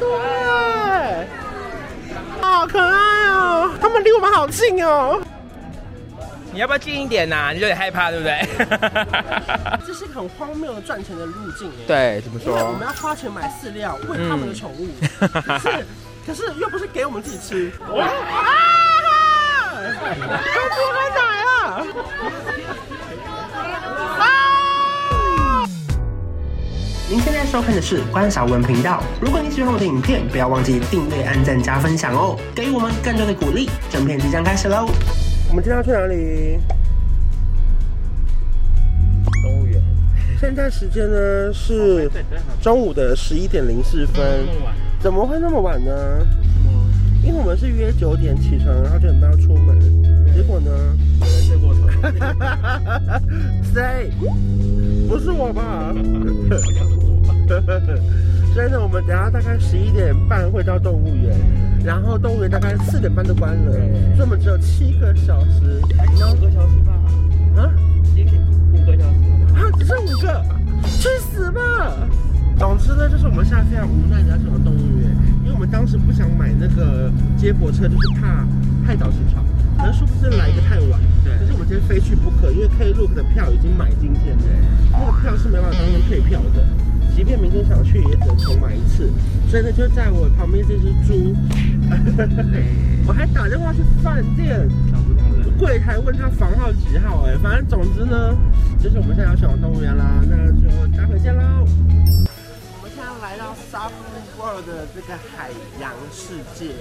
多耶！好可爱哦，他们离我们好近哦。你要不要近一点呐、啊？你有点害怕，对不对？这是一个很荒谬的赚钱的路径耶。对，怎么说？我们要花钱买饲料喂他们的宠物，嗯、可是可是又不是给我们自己吃。哇！快出开奶了！啊！您现在收看的是关少文频道。如果你喜欢我的影片，不要忘记订阅、按赞、加分享哦，给予我们更多的鼓励。整片即将开始喽！我们今天要去哪里？动物园。现在时间呢是中午的十一点零四分。怎么会那么晚呢？因为我们是约九点起床，然后九点半要出门。结果呢？有人睡过头。谁？不是我吧？所以呢，我们等下大概十一点半会到动物园。然后动物园大概四点半就关了，所以我们只有七个小时。五个小时吧？啊？五个小时？啊，只剩五个？去死吧！总之呢，就是我们现在非常无奈的要去动物园，因为我们当时不想买那个接驳车，就是怕太早起床，可是殊不知来一个太晚。对。可是我们今天非去不可，因为 Klook 的票已经买今天了，那个票是没办法当天退票的。即便明天想去，也只能重买一次。所以呢，就在我旁边这只猪，我还打电话去饭店柜台问他房号几号。哎，反正总之呢，就是我们现在要去往动物园啦，那就待会见喽。我们现在来到 Safu World 的这个海洋世界，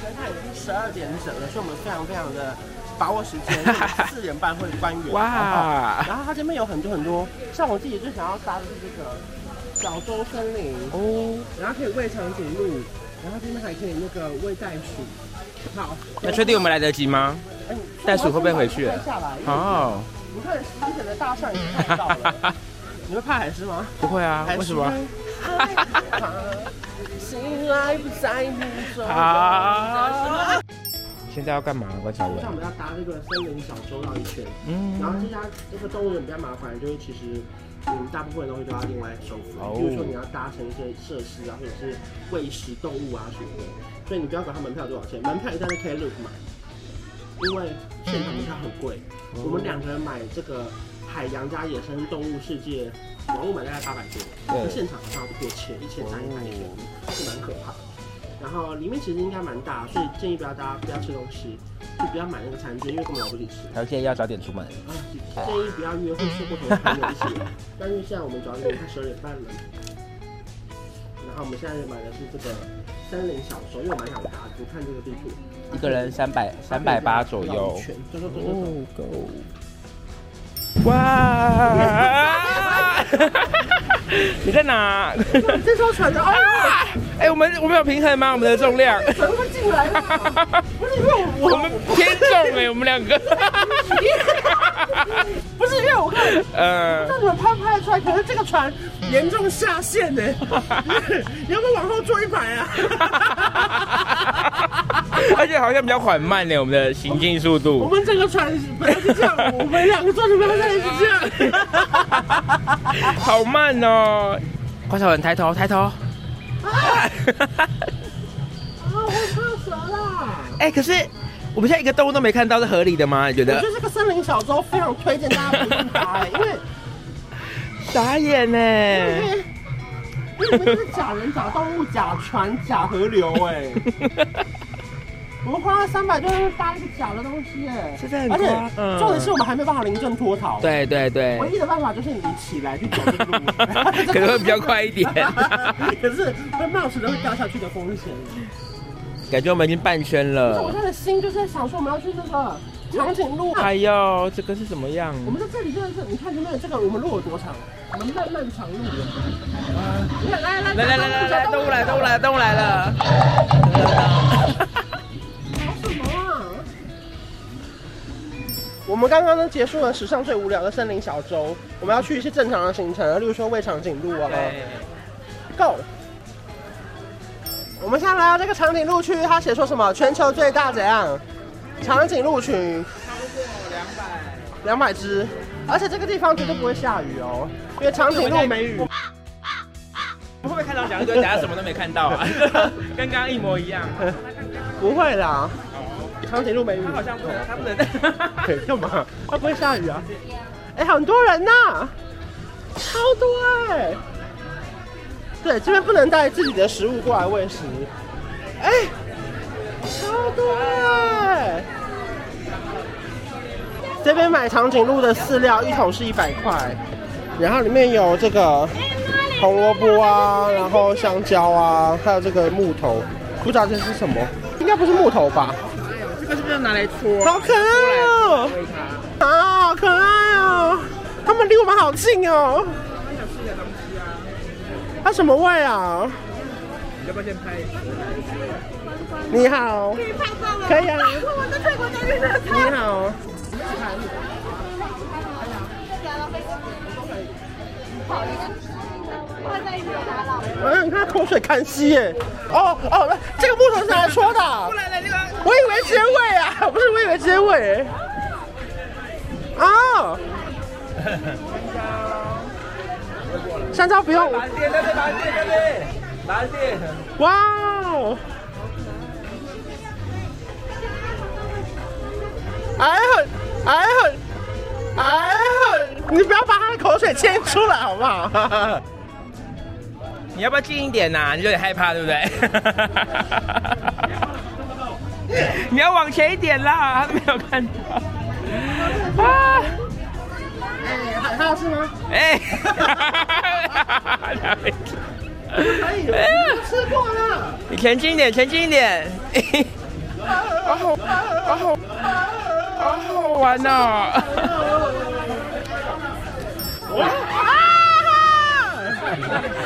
现在已经十二点整了，所以我们非常非常的。把握时间，四点半会关园。哇！然后它这边有很多很多，像我自己最想要搭的是这个小洲森林哦，然后可以喂长颈鹿，然后这边还可以那个喂袋鼠。好，那确定我们来得及吗？袋鼠会不会回去？下来哦。你看之前的大象已经看到了，你会怕海狮吗？不会啊，为什么？好。现在要干嘛？关韶文。现在我们要搭这个森林小洲绕一圈。嗯。然后这家这个动物园比较麻烦，就是其实嗯大部分的东西都要另外收费。哦。比如说你要搭乘一些设施啊，或者是喂食动物啊什么的。所以你不要管它门票多少钱，门票一旦是 Klook 买，因为现场门票很贵。嗯。我们两个人买这个海洋加野生动物世界，网络买大概八百多，对。现场好像要过千，一千三一百多，是蛮可怕的。然后里面其实应该蛮大，所以建议不要大家不要吃东西，就不要买那个餐具，因为根本来不及吃。还有建议要早点出门。啊，建议不要约会睡过头的朋友一起。但是现在我们早点，快十二点半了。然后我们现在买的是这个森林小说，因为我蛮想搭，你看这个地图，一个人三百三百八左右。哦，Go！哇！你在哪？这艘船的啊！哎、欸，我们我们有平衡吗？我们的重量？船会进来吗？不是因为我，我们偏重哎，我们两个。不是因为我看，呃，那你们拍不拍得出来？可是这个船严重下陷呢，你要不要往后坐一排啊？而且好像比较缓慢呢，我们的行进速度。我们整个船本来是这样，我们两个坐着不要再是这样，好慢哦。关韶文抬头，抬头。啊！我怕蛇啦！哎，可是我们现在一个动物都没看到，是合理的吗？你觉得？我觉得这个森林小洲非常推荐大家不用搭，因为 傻眼呢，因为你们是假人、假动物、假船、假河流哎。我们花了三百多搭一个假的东西，哎，是在很夸张。嗯，重点是我们还没有办法临阵脱逃。对对对，唯一的办法就是你起来去走这个路，可能会比较快一点。可是会冒死的会掉下去的风险。感觉我们已经半圈了。我现在的心就是在想说，我们要去那个长颈鹿。哎呦，这个是什么样？我们在这里真的是，你看前面这个，我们路有多长？我们漫漫长路。来来来来来来来，动物来，动物来，动物来了。我们刚刚呢结束了史上最无聊的森林小洲，我们要去一些正常的行程，例如说喂长颈鹿啊。Go！我们现在来到这个长颈鹿区，它写说什么？全球最大怎样？长颈鹿群。超过两百。两百只，而且这个地方绝对不会下雨哦，因为长颈鹿没雨。会不会看到讲一堆，等下什么都没看到啊？跟刚刚一模一样。不会啦，长颈鹿没雨。他好像不能，他不能。对，干嘛？他不会下雨啊？哎、欸，很多人呐、啊，超多哎、欸。对，这边不能带自己的食物过来喂食。哎、欸，超多哎、欸。这边买长颈鹿的饲料，一桶是一百块，然后里面有这个红萝卜啊，然后香蕉啊，还有这个木头，不知道这是什么，应该不是木头吧？这个是不是拿来搓？好可爱哦！啊，好可爱哦！他们离我们好近哦。他想吃点东西啊。它什么味啊？你要不要先拍？你好。可以拍照吗？可以啊。我在泰国这边的。你好。哎，你看口水干稀耶！哦哦，来这个木头是来戳的。我以为直接喂啊，不是，我以为直接喂。啊！香蕉不用。蓝电，那边蓝电，那边蓝电。哇哦！哎很，哎很。哎，你不要把他的口水牵出来好不好？你要不要近一点呐、啊？你有点害怕对不对？你要往前一点啦，他都没有看到。啊！哎，还好吃吗？哎，可以，我吃过了。你前进一点，前进一点。好好，好好。好好玩呐！哇！他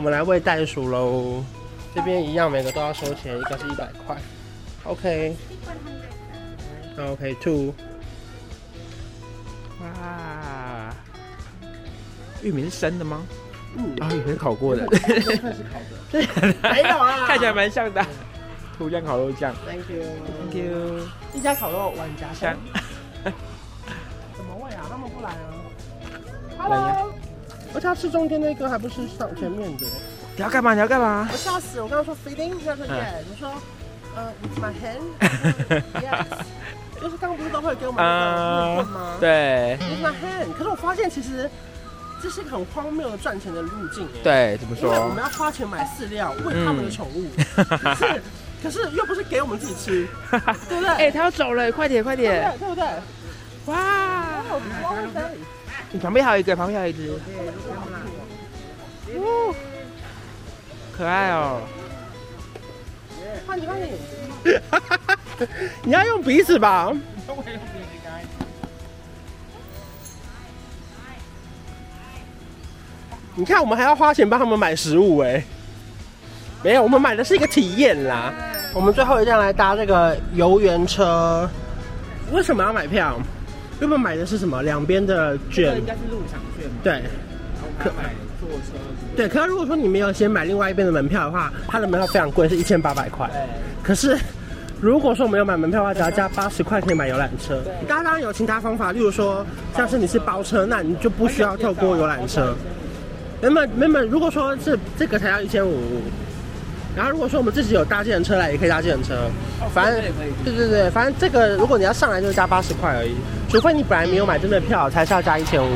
我们来喂袋鼠喽，这边一样，每个都要收钱，一个是一百块。OK。OK，two。哇！玉米是生的吗？嗯，啊，玉米是烤过的。算是烤的。对，没有啊，看起来蛮像的。土酱烤肉酱。Thank you，Thank you。一家烤肉，万家香。怎么喂啊？他们不来啊？Hello。而且他吃中间那个，还不是上前面的。你要干嘛？你要干嘛？我吓死！我刚刚说 feeding，他说 yeah，你说呃 my hand，yes。就是刚刚不是都会给我们那个木棍吗？对。It's my hand。可是我发现其实。这是一个很荒谬的赚钱的路径。对，怎么说？因为我们要花钱买饲料喂他们的宠物，嗯、是，可是又不是给我们自己吃，对不对？哎，他要走了，快点，快点，对不对？哇！你旁边还有一个，旁边还有一只。哦，可爱哦。换你，换你。你要用鼻子吧？你看，我们还要花钱帮他们买食物哎，没有，我们买的是一个体验啦。我们最后一站来搭这个游园车，为什么要买票？因为我们买的是什么？两边的券，应该是入场券。对，可买坐车。对，可是如果说你没有先买另外一边的门票的话，它的门票非常贵，是一千八百块。可是如果说我们要买门票的话，只要加八十块可以买游览车。大家当然有其他方法，例如说像是你是包车，那你就不需要透过游览车。没没没没，如果说是这个才要一千五，然后如果说我们自己有搭计程车来，也可以搭计程车，反正对对对，反正这个如果你要上来就是加八十块而已，除非你本来没有买这边的票，才是要加一千五。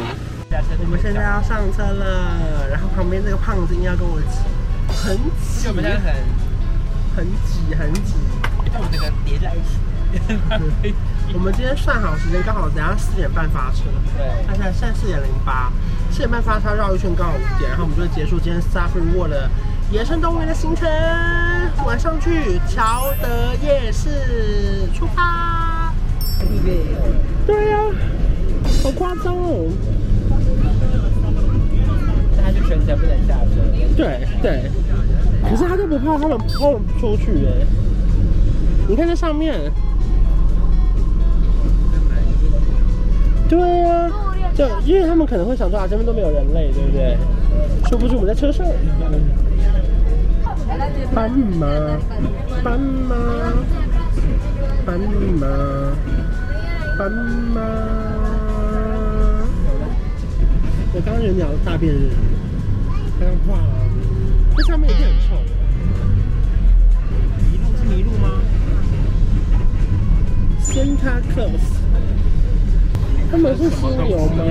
我们现在要上车了，然后旁边这个胖子应该要跟我挤，很挤，很很挤很挤，我们这个叠在一起。我们今天算好时间，刚好等下四点半发车。对，看现在现在四点零八，四点半发车绕一圈刚好五点，然后我们就会结束今天 Safari World 的野生动物园的行程。晚上去乔德夜市出发。对呀、啊，好夸张哦。他就全程不能下车。对对，可是他就不怕他们抛出去哎。你看这上面。对啊，就因为他们可能会想说啊，这边都没有人类，对不对？殊不知我们在车上。斑马，斑马，斑马，斑马。我刚刚有鸟大便是，哎呀哇，这上面一定很臭。迷路是迷路吗？Santa Claus，他们是犀牛吗？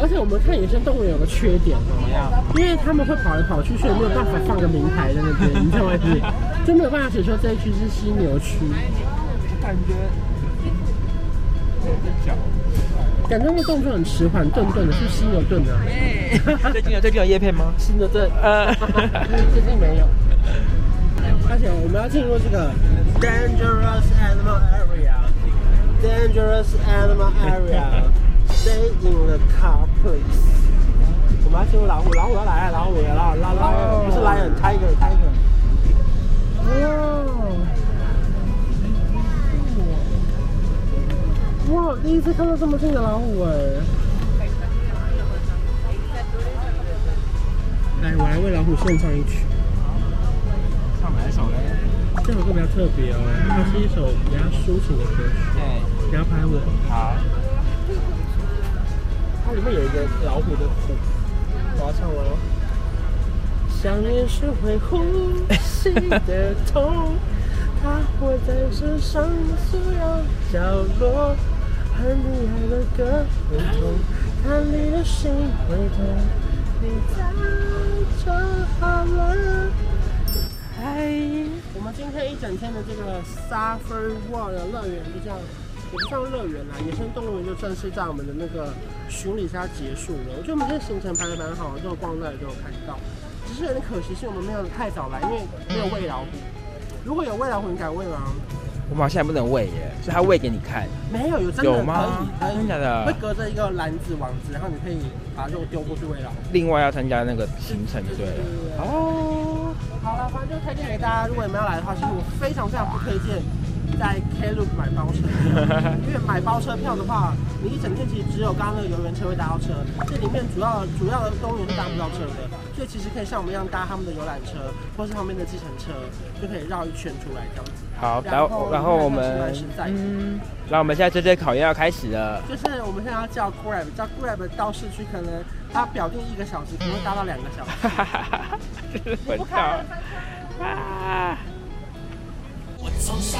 而且我们看野生动物园有个缺点，怎么样？因为他们会跑来跑去，所以没有办法放个名牌在那边，你知道吗？就没有办法写说这一区是犀牛区。感觉感觉那动作很迟缓，顿顿的，是犀牛顿的。最近有最近有叶片吗？犀牛顿，呃，最近没有。而且我们要进入这个 dangerous animal area，dangerous animal area。Stay in the car, please。我们要进入老虎，老虎要来了，老虎来了，来了，不是 lion，tiger，tiger。哇！哇！第一次看到这么近的老虎哎！来，我来为老虎献唱一曲。唱哪一首嘞？这首歌比较特别哦，它是一首比较抒情的歌曲。对，不要拍我。好。它里面有一个老虎的虎，我要唱了。想念是会呼吸的痛，它活在世上所有角落，和你爱的歌会痛，看你的心会痛，你在就好了。嗨，我们今天一整天的这个 Safari World 乐园就这样。也不算乐园啦，野生动物园就正式在我们的那个巡礼下结束了。我觉得我们这行程排的蛮好的，都有逛到，也都有看到。只是有点可惜，是我们没有太早来，因为没有喂老虎。如果有喂老虎，你敢喂吗？我们好像不能喂耶，所以他喂给你看。没有，有真的吗？真的假的？会隔着一个篮子网子，然后你可以把肉丢过去喂老虎。另外要参加那个行程就对了。哦，好了，反正就推荐给大家。如果你们要来的话，其实我非常非常不推荐。在 Klook 买包车，因为买包车票的话，你一整天其实只有刚刚那个游园车会搭到车，这里面主要主要的动物园是搭不到车的，所以其实可以像我们一样搭他们的游览车，或是旁边的计程车，就可以绕一圈出来这样子。好，然后然后我们嗯，那我们现在这些考验要开始了，就是我们现在要叫 Grab，叫 Grab 到市区，可能他表定一个小时，可能会搭到两个小时。哈哈哈哈不看啊！我从小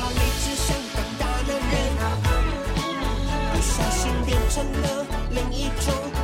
想当大男人，不小心变成了另一种。